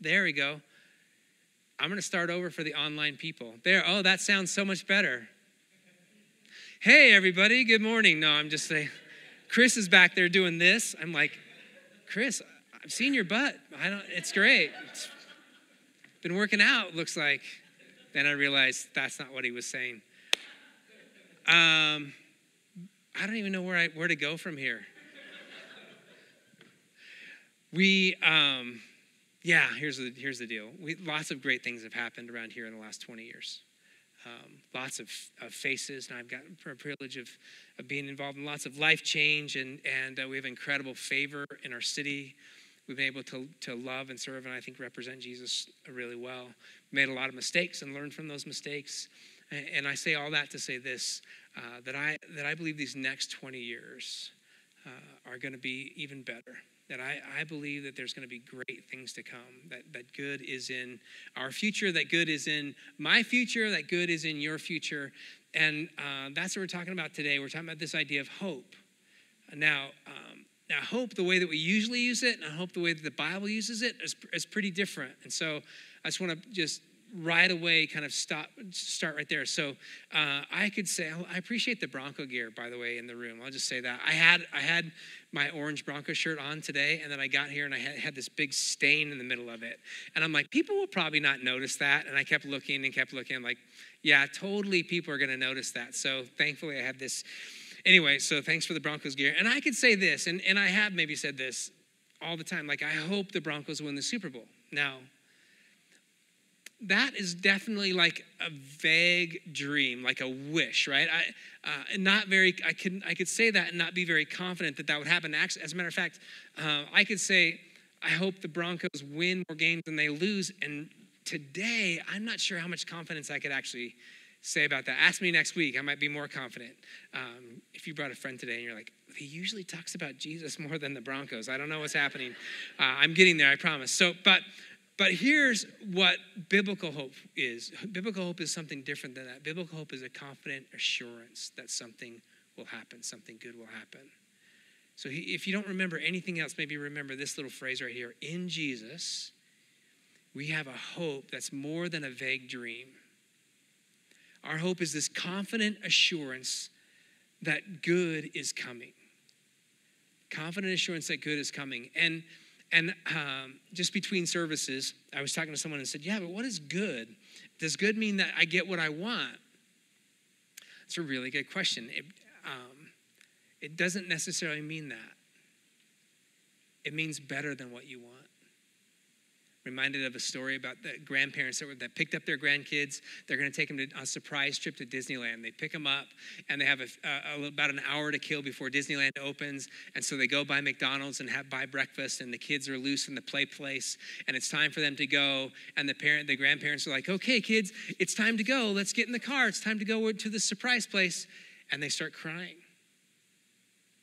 there we go. I'm going to start over for the online people. There, oh, that sounds so much better. Hey, everybody, good morning. No, I'm just saying, Chris is back there doing this. I'm like, Chris, I've seen your butt. I don't, it's great. It's been working out, looks like. Then I realized that's not what he was saying. Um, I don't even know where, I, where to go from here. We, um, yeah, here's the, here's the deal. We, lots of great things have happened around here in the last 20 years. Um, lots of, of, faces, and I've got the privilege of, of being involved in lots of life change, and, and uh, we have incredible favor in our city. We've been able to, to love and serve, and I think represent Jesus really well. Made a lot of mistakes and learned from those mistakes. And, and I say all that to say this uh, that, I, that I believe these next 20 years uh, are going to be even better that I, I believe that there's going to be great things to come, that, that good is in our future, that good is in my future, that good is in your future. And uh, that's what we're talking about today. We're talking about this idea of hope. Now, um, now, hope, the way that we usually use it, and I hope the way that the Bible uses it, is, is pretty different. And so I just want to just right away kind of stop start right there. So uh, i could say i appreciate the bronco gear by the way in the room. I'll just say that. I had i had my orange bronco shirt on today and then i got here and i had, had this big stain in the middle of it. And i'm like people will probably not notice that. And i kept looking and kept looking. I'm like yeah totally people are going to notice that. So thankfully i had this. Anyway so thanks for the broncos gear. And i could say this and, and i have maybe said this all the time. Like i hope the broncos win the super bowl. Now that is definitely like a vague dream, like a wish, right? I, uh, not very. I could I could say that and not be very confident that that would happen. Actually, as a matter of fact, uh, I could say, I hope the Broncos win more games than they lose. And today, I'm not sure how much confidence I could actually say about that. Ask me next week. I might be more confident. Um, if you brought a friend today and you're like, he usually talks about Jesus more than the Broncos. I don't know what's happening. Uh, I'm getting there, I promise. So, but but here's what biblical hope is biblical hope is something different than that. Biblical hope is a confident assurance that something will happen, something good will happen. So if you don't remember anything else, maybe remember this little phrase right here. In Jesus, we have a hope that's more than a vague dream. Our hope is this confident assurance that good is coming. Confident assurance that good is coming. And and um, just between services, I was talking to someone and said, Yeah, but what is good? Does good mean that I get what I want? It's a really good question. It, um, it doesn't necessarily mean that, it means better than what you want reminded of a story about the grandparents that, were, that picked up their grandkids. They're going to take them to a surprise trip to Disneyland. They pick them up, and they have a, a, about an hour to kill before Disneyland opens. And so they go by McDonald's and have buy breakfast, and the kids are loose in the play place, and it's time for them to go. And the parent, the grandparents are like, "Okay, kids, it's time to go. Let's get in the car. It's time to go to the surprise place." And they start crying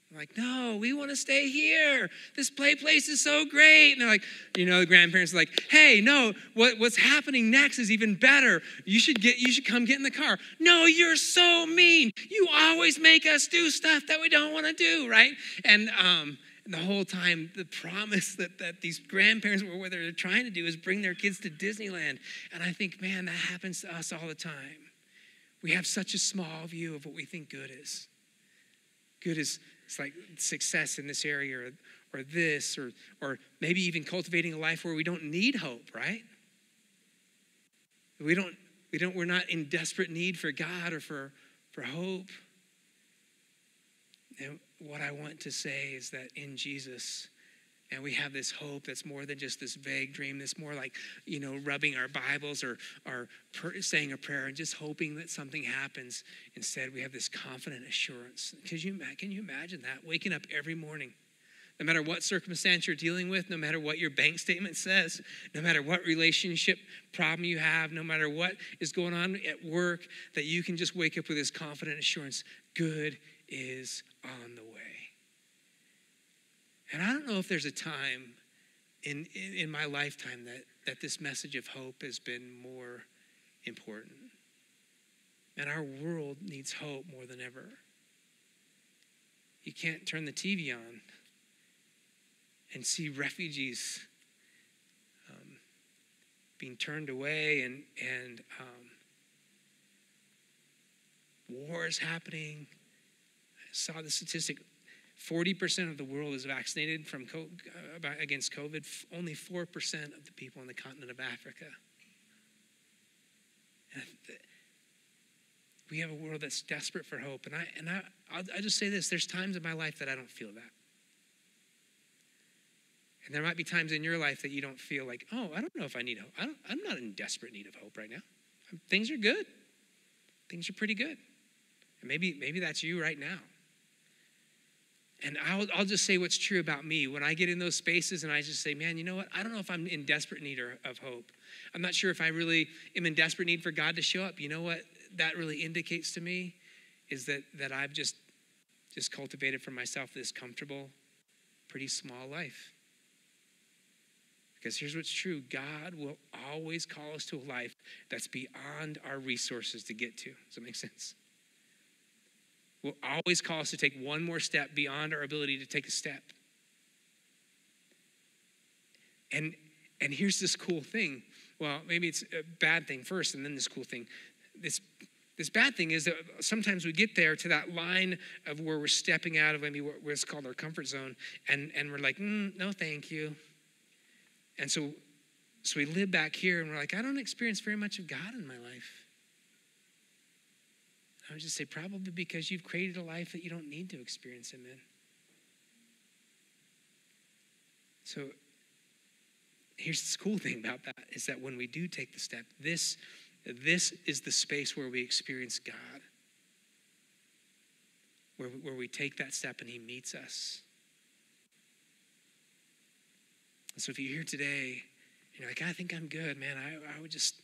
I'm like, no, we want to stay here. This play place is so great. And they're like, you know, the grandparents are like, hey, no, what, what's happening next is even better. You should get, you should come get in the car. No, you're so mean. You always make us do stuff that we don't want to do, right? And um, the whole time, the promise that, that theyese grandparents were what they're trying to do is bring their kids to Disneyland. And I think, man, that happens to us all the time. We have such a small view of what we think good is. Good is it's like success in this area or, or this, or, or maybe even cultivating a life where we don't need hope, right? We don't, we don't, we're not in desperate need for God or for, for hope. And what I want to say is that in Jesus, and we have this hope that's more than just this vague dream that's more like you know rubbing our bibles or, or saying a prayer and just hoping that something happens. Instead we have this confident assurance. Can you, can you imagine that? Waking up every morning no matter what circumstance you're dealing with, no matter what your bank statement says, no matter what relationship problem you have, no matter what is going on at work, that you can just wake up with this confident assurance good is on the way. And I don't know if there's a time in, in, in, my lifetime that, that this message of hope has been more important. And our world needs hope more than ever. You can't turn the TV on and see refugees um, being turned away and, and um, wars happening. I saw the statistic 40% of the world is vaccinated from uh, against COVID, only 4% of the people on the continent of Africa. And we have a world that's desperate for hope. And I and I I'll, I'll just say this: there's times in my life that I don't feel that. And there might be times in your life that you don't feel like, oh, I don't know if I need hope. I don't, I'm not in desperate need of hope right now. Things are good. Things are pretty good. And maybe, maybe that's you right now. And I'll, I'll just say what's true about me. When I get in those spaces and I just say, man, you know what? I don't know if I'm in desperate need of hope. I'm not sure if I really am in desperate need for God to show up. You know what that really indicates to me is that, that I've just, just cultivated for myself this comfortable, pretty small life. Because here's what's true God will always call us to a life that's beyond our resources to get to. Does that make sense? Will always call us to take one more step beyond our ability to take a step. And and here's this cool thing. Well, maybe it's a bad thing first and then this cool thing. This this bad thing is that sometimes we get there to that line of where we're stepping out of maybe what's called our comfort zone, and, and we're like, mm, no, thank you. And so, so we live back here and we're like, I don't experience very much of God in my life. I would just say, probably because you've created a life that you don't need to experience Him in. So, here's the cool thing about that is that when we do take the step, this, this is the space where we experience God, where, where we take that step and He meets us. And so if you're here today, you're like, I think I'm good, man, I, I would just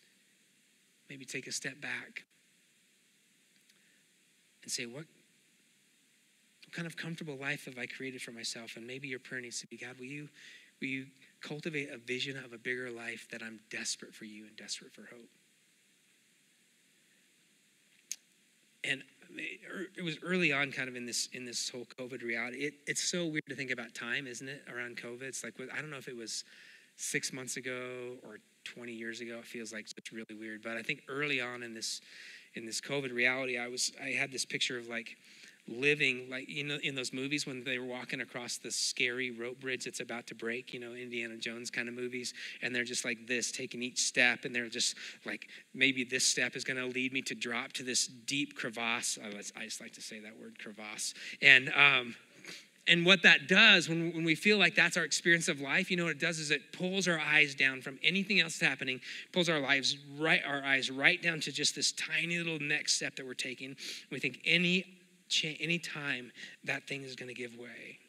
maybe take a step back and say, what, what kind of comfortable life have I created for myself? And maybe your prayer needs to be, God, will you, will you cultivate a vision of a bigger life that I'm desperate for you and desperate for hope? And er, it was early on kind of in this in this whole covid reality it, it's so weird to think about time isn't it around covid it's like i don't know if it was six months ago or 20 years ago it feels like it's really weird but i think early on in this in this covid reality i was i had this picture of like living like you know in those movies when they were walking across the scary rope bridge that's about to break you know indiana jones kind of movies and they're just like this taking each step and they're just like maybe this step is going to lead me to drop to this deep crevasse. I just like to say that word crevasse. And um and what that does when, when we feel like that's our experience of life you know what it does is it pulls our eyes down from anything else that's happening pulls our lives right our eyes right down to just this tiny little next step that we're taking we think any any time that thing is going to give way.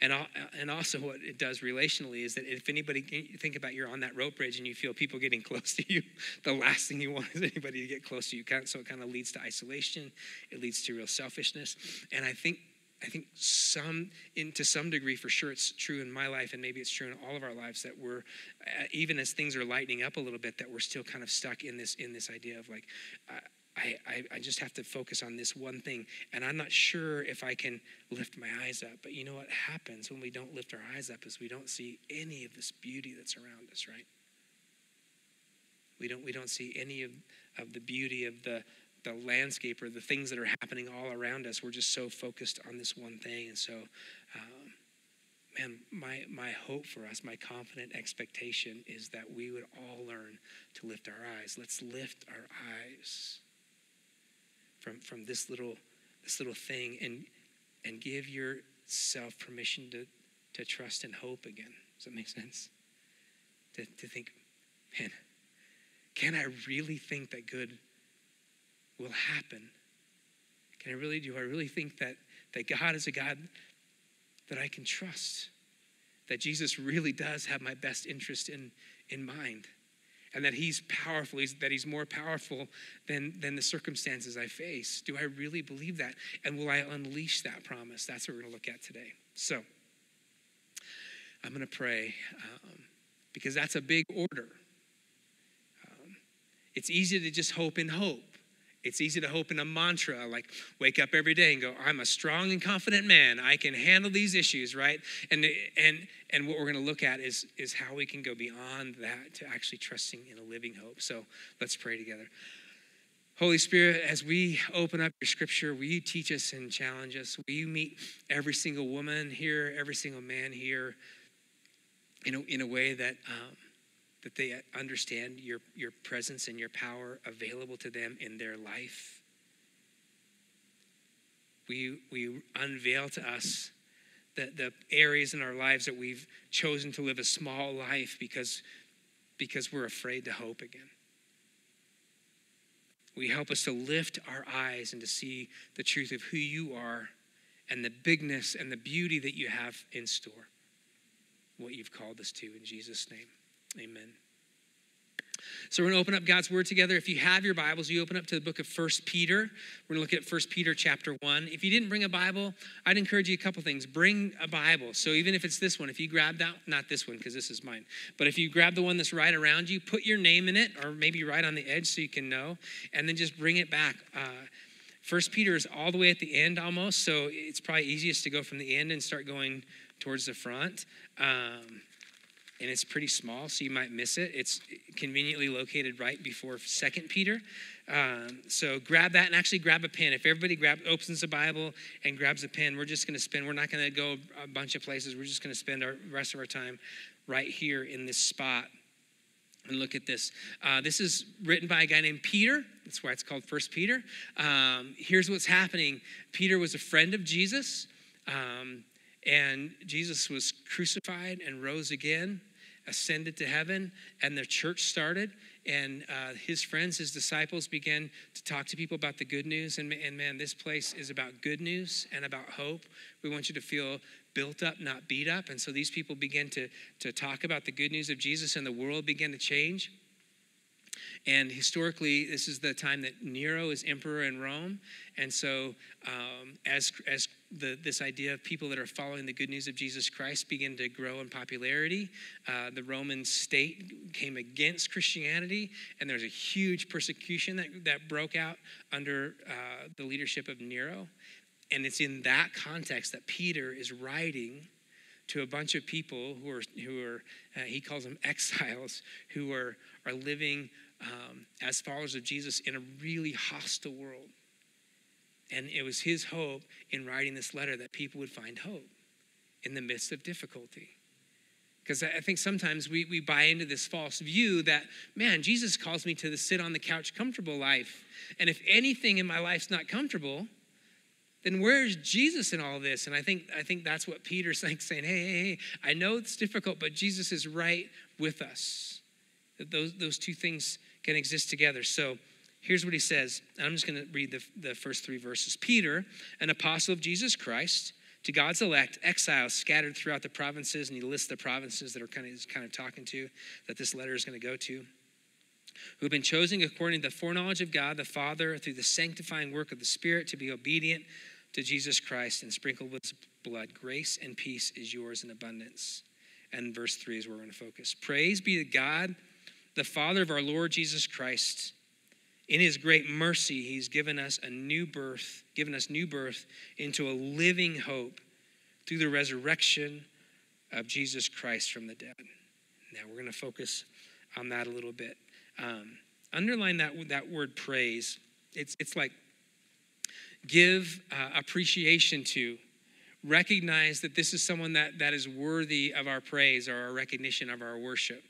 And, uh, and also, what it does relationally is that if anybody, think about you're on that rope bridge and you feel people getting close to you, the last thing you want is anybody to get close to you. So it kind of leads to isolation, it leads to real selfishness. And I think I think some, in, to some degree, for sure, it's true in my life, and maybe it's true in all of our lives that we're, uh, even as things are lightening up a little bit, that we're still kind of stuck in this in this idea of like, uh, I, I, I, just have to focus on this one thing. And I'm not sure if I can lift my eyes up. But you know what happens when we don't lift our eyes up is we don't see any of this beauty that's around us, right? We don't, we don't see any of, of the beauty of the, the landscape or the things that are happening all around us. We're just so focused on this one thing. And so, um, man, my, my hope for us, my confident expectation is that we would all learn to lift our eyes. Let's lift our eyes from, from this little this little thing and and give yourself permission to, to trust and hope again. Does that make sense? To, to think, man, can I really think that good will happen? Can I really do I really think that that God is a God that I can trust? That Jesus really does have my best interest in, in mind? and that he's powerful, he's, that he's more powerful than, than the circumstances I face. Do I really believe that? And will I unleash that promise? That's what we're going to look at today. So, I'm going to pray um, because that's a big order. Um, it's easy to just hope in hope. It's easy to hope in a mantra, like wake up every day and go, I'm a strong and confident man. I can handle these issues, right? And, and, and what we're going to look at is, is how we can go beyond that to actually trusting in a living hope. So let's pray together. Holy Spirit, as we open up your scripture, will you teach us and challenge us? Will you meet every single woman here, every single man here in a, in a way that. Um, that they understand your, your presence and your power available to them in their life. We, we unveil to us the, the areas in our lives that we've chosen to live a small life because, because we're afraid to hope again. We help us to lift our eyes and to see the truth of who you are and the bigness and the beauty that you have in store, what you've called us to in Jesus' name. Amen. So we're going to open up God's word together. If you have your Bibles, you open up to the book of First Peter. We're going to look at First Peter chapter 1. If you didn't bring a Bible, I'd encourage you a couple things. Bring a Bible. So even if it's this one, if you grab that, not this one because this is mine, but if you grab the one that's right around you, put your name in it or maybe right on the edge so you can know, and then just bring it back. Uh, First Peter is all the way at the end almost, so it's probably easiest to go from the end and start going towards the front. Um, and it's pretty small, so you might miss it. It's conveniently located right before Second Peter. Um, so grab that and actually grab a pen. If everybody grab, opens the Bible and grabs a pen, we're just going to spend. We're not going to go a bunch of places. We're just going to spend our rest of our time right here in this spot and look at this. Uh, this is written by a guy named Peter. That's why it's called First Peter. Um, here's what's happening. Peter was a friend of Jesus. Um, and Jesus was crucified and rose again ascended to heaven and the church started and uh, his friends his disciples began to talk to people about the good news and, and man this place is about good news and about hope we want you to feel built up not beat up and so these people began to, to talk about the good news of jesus and the world began to change and historically, this is the time that Nero is emperor in Rome. And so, um, as, as the, this idea of people that are following the good news of Jesus Christ begin to grow in popularity, uh, the Roman state came against Christianity, and there's a huge persecution that, that broke out under uh, the leadership of Nero. And it's in that context that Peter is writing to a bunch of people who are, who are uh, he calls them exiles, who are, are living um, as followers of Jesus in a really hostile world. And it was his hope in writing this letter that people would find hope in the midst of difficulty. Because I think sometimes we, we buy into this false view that, man, Jesus calls me to the sit on the couch comfortable life. And if anything in my life's not comfortable, then where's Jesus in all this? And I think, I think that's what Peter's like saying, hey, hey, hey, I know it's difficult, but Jesus is right with us. Those, those two things can exist together. So here's what he says. I'm just going to read the, the first three verses. Peter, an apostle of Jesus Christ, to God's elect, exiles scattered throughout the provinces, and he lists the provinces that are kind of, kind of talking to, that this letter is going to go to, who have been chosen according to the foreknowledge of God the Father through the sanctifying work of the Spirit to be obedient to Jesus Christ and sprinkled with blood. Grace and peace is yours in abundance. And verse 3 is where we're going to focus. Praise be to God the Father of our Lord Jesus Christ. In his great mercy, he's given us a new birth, given us new birth into a living hope through the resurrection of Jesus Christ from the dead. Now we're going to focus on that a little bit. Um, underline that, that word praise. It's, it's like give uh, appreciation to, recognize that this is someone that, that is worthy of our praise or our recognition of our worship.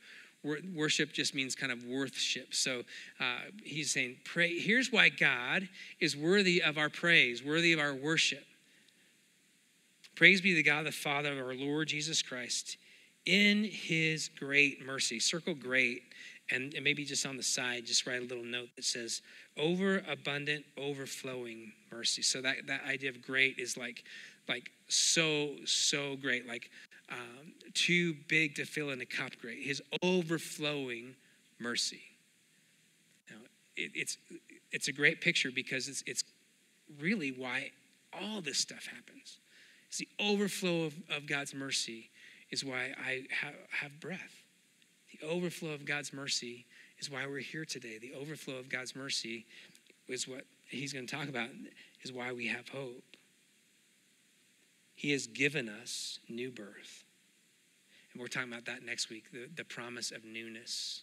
Worship just means kind of worthship. So uh, he's saying, pray. Here's why God is worthy of our praise, worthy of our worship. Praise be the God, the Father of our Lord Jesus Christ, in his great mercy. Circle great, and, and maybe just on the side, just write a little note that says, over abundant, overflowing mercy. So that, that idea of great is like, like so, so great. Like um, too big to fill in a cup great. His overflowing mercy. Now, it, it's, it's a great picture because it's, it's really why all this stuff happens. It's the overflow of, of God's mercy is why I have, have breath. The overflow of God's mercy is why we're here today. The overflow of God's mercy is what he's going to talk about, is why we have hope. He has given us new birth. And we're talking about that next week the, the promise of newness.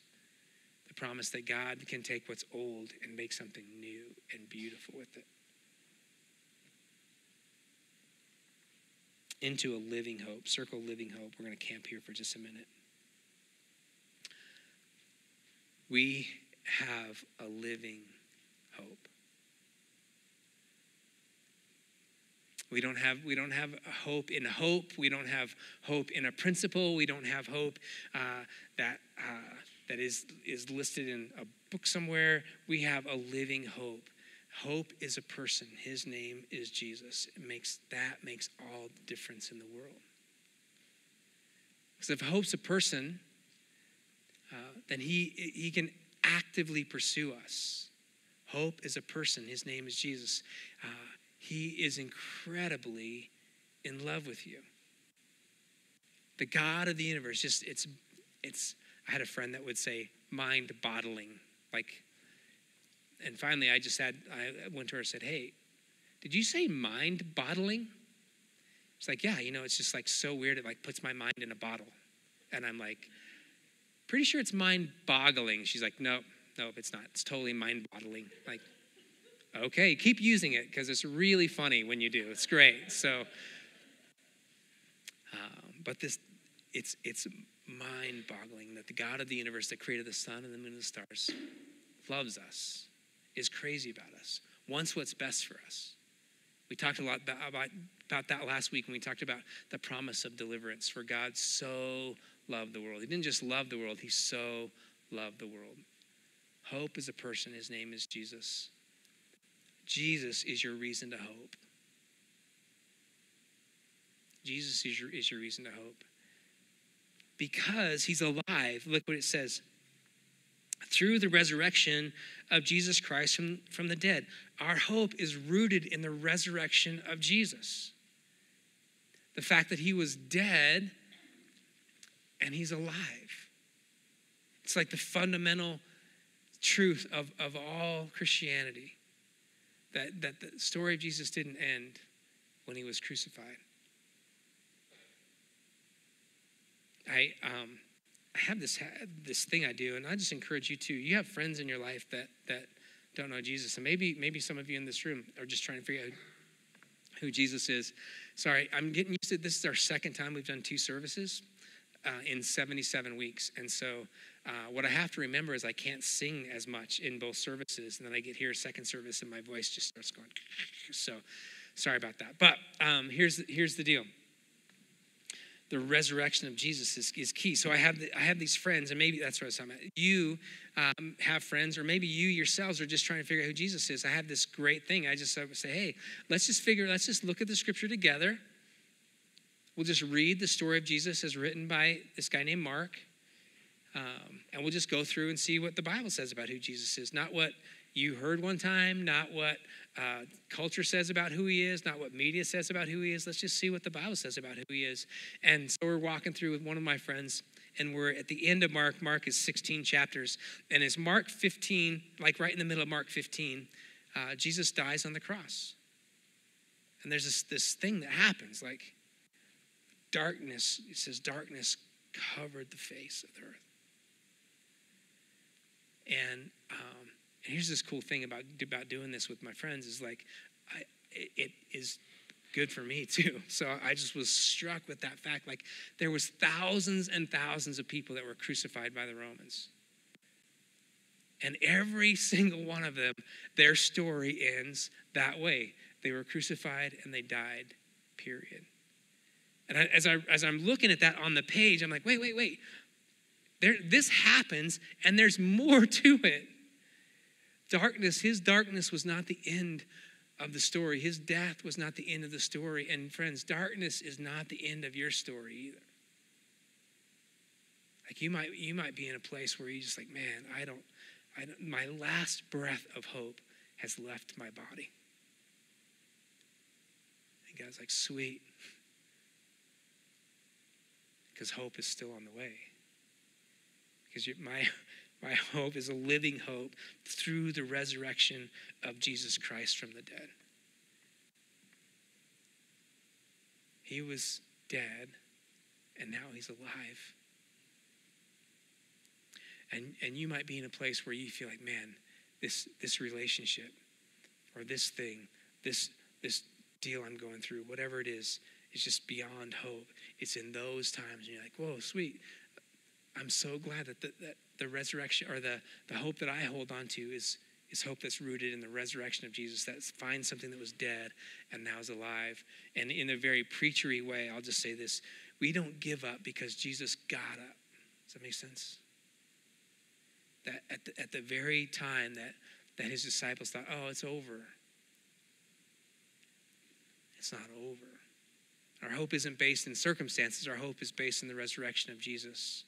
The promise that God can take what's old and make something new and beautiful with it. Into a living hope, circle living hope. We're going to camp here for just a minute. We have a living hope. We don't have we don't have hope in hope. We don't have hope in a principle. We don't have hope uh, that uh, that is is listed in a book somewhere. We have a living hope. Hope is a person. His name is Jesus. It makes that makes all the difference in the world. Because if hope's a person, uh, then he he can actively pursue us. Hope is a person. His name is Jesus. Uh, he is incredibly in love with you. The God of the universe, just it's it's I had a friend that would say mind bottling. Like and finally I just had I went to her and said, Hey, did you say mind bottling? It's like, yeah, you know, it's just like so weird. It like puts my mind in a bottle. And I'm like, pretty sure it's mind boggling. She's like, no, no, it's not. It's totally mind bottling. Like, Okay, keep using it because it's really funny when you do. It's great. So, um, but this, it's it's mind-boggling that the God of the universe that created the sun and the moon and the stars loves us, is crazy about us, wants what's best for us. We talked a lot about, about that last week when we talked about the promise of deliverance, for God so loved the world. He didn't just love the world, He so loved the world. Hope is a person, His name is Jesus. Jesus is your reason to hope. Jesus is your, is your reason to hope. Because he's alive, look what it says. Through the resurrection of Jesus Christ from, from the dead, our hope is rooted in the resurrection of Jesus. The fact that he was dead and he's alive. It's like the fundamental truth of, of all Christianity that, that the story of Jesus didn't end when he was crucified. I, um, I have this, this thing I do, and I just encourage you to. You have friends in your life that, that don't know Jesus, and maybe, maybe some of you in this room are just trying to figure out who Jesus is. Sorry, I'm getting used to this. is our second time we've done two services uh, in 77 weeks. And so uh, what I have to remember is I can't sing as much in both services. And then I get here, second service, and my voice just starts going. So sorry about that. But um, here's, here's the deal the resurrection of Jesus is, is key. So I have the, I have these friends, and maybe that's what I was talking about. You um, have friends, or maybe you yourselves are just trying to figure out who Jesus is. I have this great thing. I just say, hey, let's just figure, let's just look at the scripture together. We'll just read the story of Jesus as written by this guy named Mark. Um, and we'll just go through and see what the Bible says about who Jesus is. Not what you heard one time, not what uh, culture says about who he is, not what media says about who he is. Let's just see what the Bible says about who he is. And so we're walking through with one of my friends, and we're at the end of Mark. Mark is 16 chapters. And it's Mark 15, like right in the middle of Mark 15, uh, Jesus dies on the cross. And there's this, this thing that happens like, darkness, it says, darkness covered the face of the earth. And, um, and here's this cool thing about, about doing this with my friends is like, I, it, is good for me too. So I just was struck with that fact. Like there was thousands and thousands of people that were crucified by the Romans. And every single one of them, their story ends that way. They were crucified and they died, period. And as, I, as I'm looking at that on the page, I'm like, wait, wait, wait. There, this happens, and there's more to it. Darkness, his darkness was not the end of the story. His death was not the end of the story. And friends, darkness is not the end of your story either. Like you might, you might be in a place where you're just like, man, I don't, I don't my last breath of hope has left my body. And God's like, sweet because hope is still on the way. Because my, My hope is a living hope through the resurrection of Jesus Christ from the dead. He was dead, and now he's alive. And, and you might be in a place where you feel like, man, this, this relationship or this thing, this, this deal I'm going through, whatever it is, is just beyond hope. It's in those times, and you're like, whoa, sweet. I'm so glad that the, that the resurrection or the, the hope that I hold on to is, is hope that's rooted in the resurrection of Jesus, that finds something that was dead and now is alive. And in a very preachery way, I'll just say this we don't give up because Jesus got up. Does that make sense? That at the, at the very time that, that his disciples thought, oh, it's over, it's not over. Our hope isn't based in circumstances, our hope is based in the resurrection of Jesus.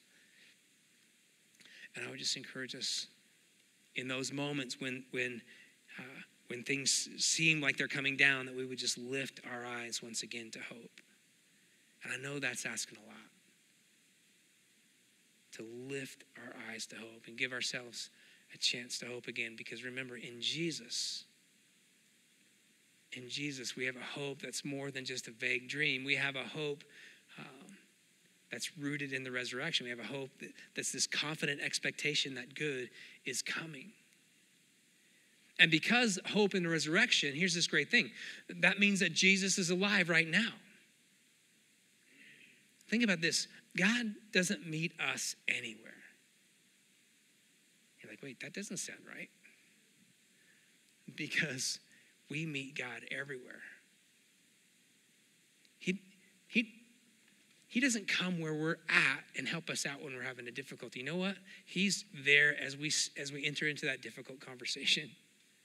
And I would just encourage us in those moments when, when, uh, when things seem like they're coming down, that we would just lift our eyes once again to hope. And I know that's asking a lot. To lift our eyes to hope and give ourselves a chance to hope again. Because remember, in Jesus, in Jesus, we have a hope that's more than just a vague dream. We have a hope um, that's rooted in the resurrection. We have a hope that, that's this confident expectation that good is coming. And because hope in the resurrection, here's this great thing that means that Jesus is alive right now. Think about this God doesn't meet us anywhere. You're like, wait, that doesn't sound right. Because we meet God everywhere. He, he, he doesn't come where we're at and help us out when we're having a difficulty. You know what? He's there as we, as we enter into that difficult conversation.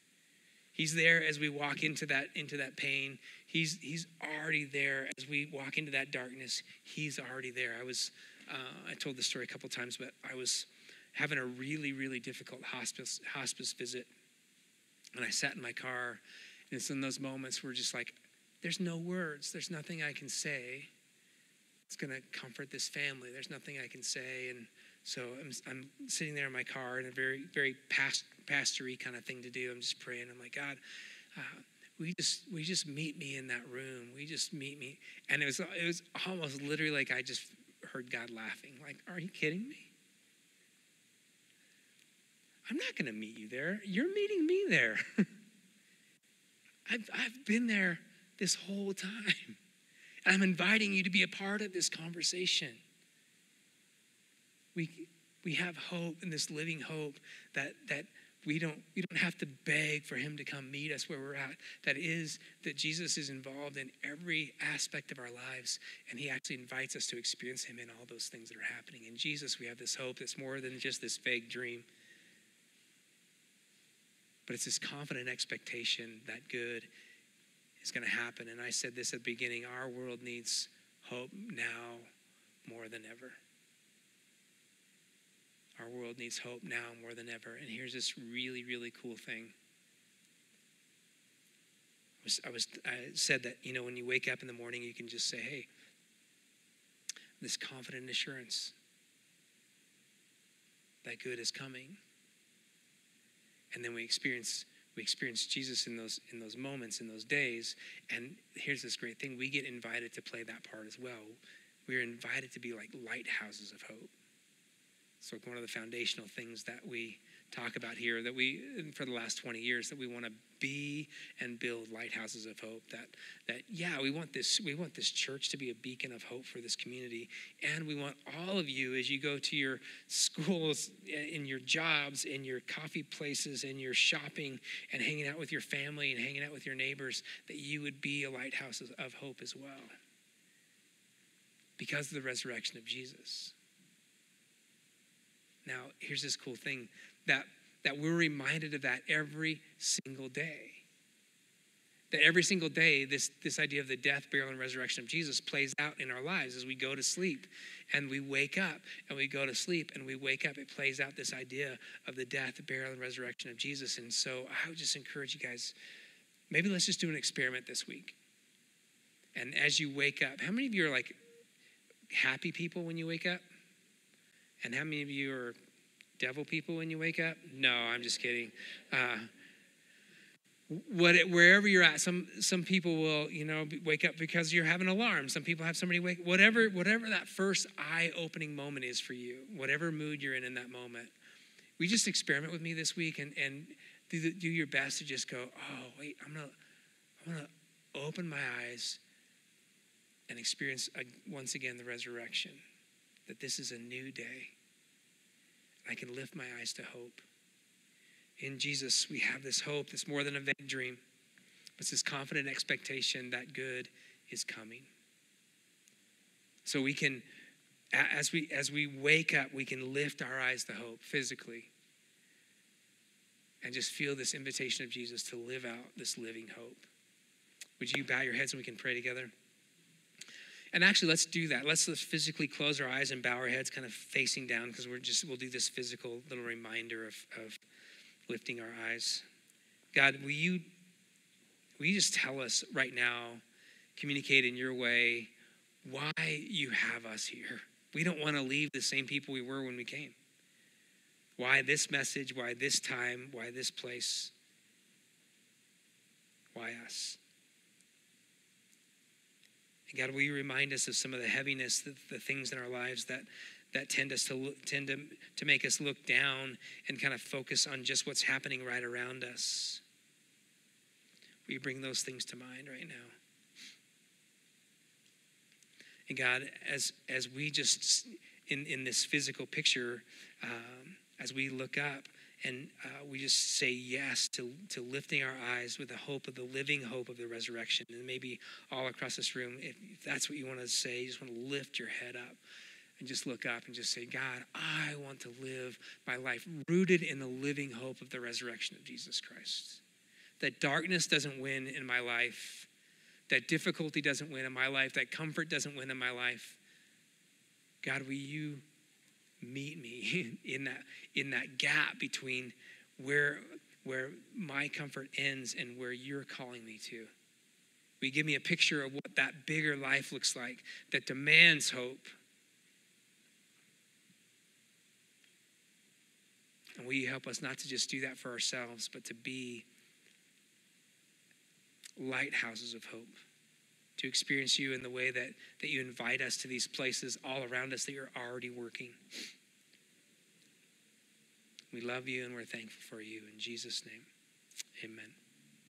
He's there as we walk into that, into that pain. He's, he's already there as we walk into that darkness. He's already there. I was, uh, I told this story a couple times, but I was having a really, really difficult hospice, hospice visit. And I sat in my car and it's in those moments where just like, there's no words, there's nothing I can say. It's going to comfort this family. There's nothing I can say. And so I'm, I'm sitting there in my car in a very, very past, pastory kind of thing to do. I'm just praying. I'm like, God, uh, we just we just meet me in that room. We just meet me, and it was it was almost literally like I just heard God laughing. Like, are you kidding me? I'm not going to meet you there. You're meeting me there. I've, I've been there this whole time. I'm inviting you to be a part of this conversation. We, we have hope in this living hope that, that we, don't, we don't have to beg for him to come meet us where we're at. That is that Jesus is involved in every aspect of our lives, and he actually invites us to experience him in all those things that are happening. In Jesus, we have this hope that's more than just this vague dream. But it's this confident expectation that good is going to happen. And I said this at the beginning our world needs hope now more than ever. Our world needs hope now more than ever. And here's this really, really cool thing. I, was, I, was, I said that, you know, when you wake up in the morning, you can just say, hey, this confident assurance that good is coming and then we experience we experience Jesus in those in those moments in those days. And here's this great thing we get invited to play that part as well. We're invited to be like lighthouses of hope so one of the foundational things that we talk about here that we for the last 20 years that we want to be and build lighthouses of hope that that yeah we want this we want this church to be a beacon of hope for this community. And we want all of you as you go to your schools in your jobs in your coffee places in your shopping and hanging out with your family and hanging out with your neighbors that you would be a lighthouse of hope as well. Because of the resurrection of Jesus now here's this cool thing that, that we're reminded of that every single day. That every single day, this, this idea of the death, burial, and resurrection of Jesus plays out in our lives as we go to sleep and we wake up and we go to sleep and we wake up. It plays out this idea of the death, burial, and resurrection of Jesus. And so I would just encourage you guys maybe let's just do an experiment this week. And as you wake up, how many of you are like happy people when you wake up? And how many of you are devil people when you wake up? No, I'm just kidding. Uh, what, wherever you're at, some some people will you know wake up because you're having an alarm. Some people have somebody wake. Whatever whatever that first eye-opening moment is for you, whatever mood you're in in that moment, we just experiment with me this week and and do the, do your best to just go. Oh wait, I'm gonna I'm gonna open my eyes and experience once again the resurrection. That this is a new day. I can lift my eyes to hope. In Jesus, we have this hope that's more than a vague dream. It's this confident expectation that good is coming. So we can, as we as we wake up, we can lift our eyes to hope physically. And just feel this invitation of Jesus to live out this living hope. Would you bow your heads and we can pray together? And actually, let's do that. Let's, let's physically close our eyes and bow our heads, kind of facing down, because we're just we'll do this physical little reminder of, of lifting our eyes. God, will you will you just tell us right now, communicate in your way why you have us here? We don't want to leave the same people we were when we came. Why this message? Why this time? Why this place? Why us? And God, will you remind us of some of the heaviness, the, the things in our lives that, that tend us to look, tend to, to make us look down and kind of focus on just what's happening right around us. Will you bring those things to mind right now? And God, as as we just in in this physical picture, um, as we look up, and uh, we just say yes to, to lifting our eyes with the hope of the living hope of the resurrection. And maybe all across this room, if, if that's what you want to say, you just want to lift your head up and just look up and just say, God, I want to live my life rooted in the living hope of the resurrection of Jesus Christ. That darkness doesn't win in my life, that difficulty doesn't win in my life, that comfort doesn't win in my life. God, will you meet me in that in that gap between where where my comfort ends and where you're calling me to. We give me a picture of what that bigger life looks like that demands hope? And will you help us not to just do that for ourselves, but to be lighthouses of hope? To experience you in the way that, that you invite us to these places all around us that you're already working. We love you and we're thankful for you. In Jesus' name, amen.